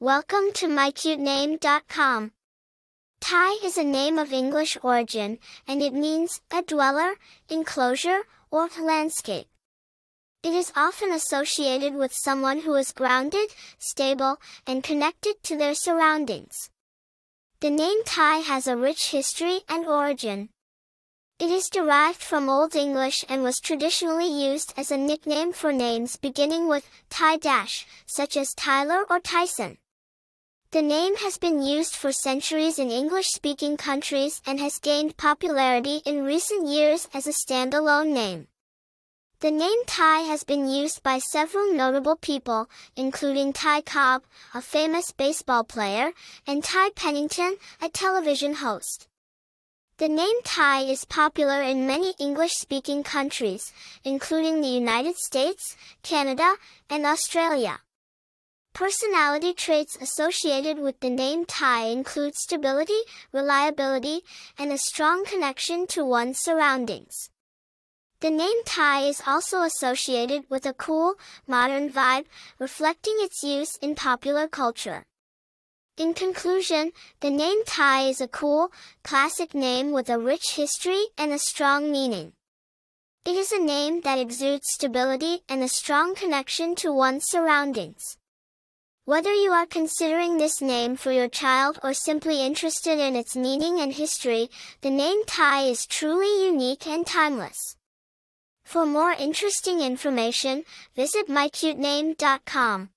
Welcome to mycutename.com. Ty is a name of English origin, and it means a dweller, enclosure, or landscape. It is often associated with someone who is grounded, stable, and connected to their surroundings. The name Ty has a rich history and origin. It is derived from Old English and was traditionally used as a nickname for names beginning with Ty dash, such as Tyler or Tyson. The name has been used for centuries in English-speaking countries and has gained popularity in recent years as a standalone name. The name Ty has been used by several notable people, including Ty Cobb, a famous baseball player, and Ty Pennington, a television host. The name Ty is popular in many English-speaking countries, including the United States, Canada, and Australia. Personality traits associated with the name Ty include stability, reliability, and a strong connection to one's surroundings. The name Ty is also associated with a cool, modern vibe, reflecting its use in popular culture. In conclusion, the name Ty is a cool, classic name with a rich history and a strong meaning. It is a name that exudes stability and a strong connection to one's surroundings. Whether you are considering this name for your child or simply interested in its meaning and history, the name Ty is truly unique and timeless. For more interesting information, visit mycutename.com.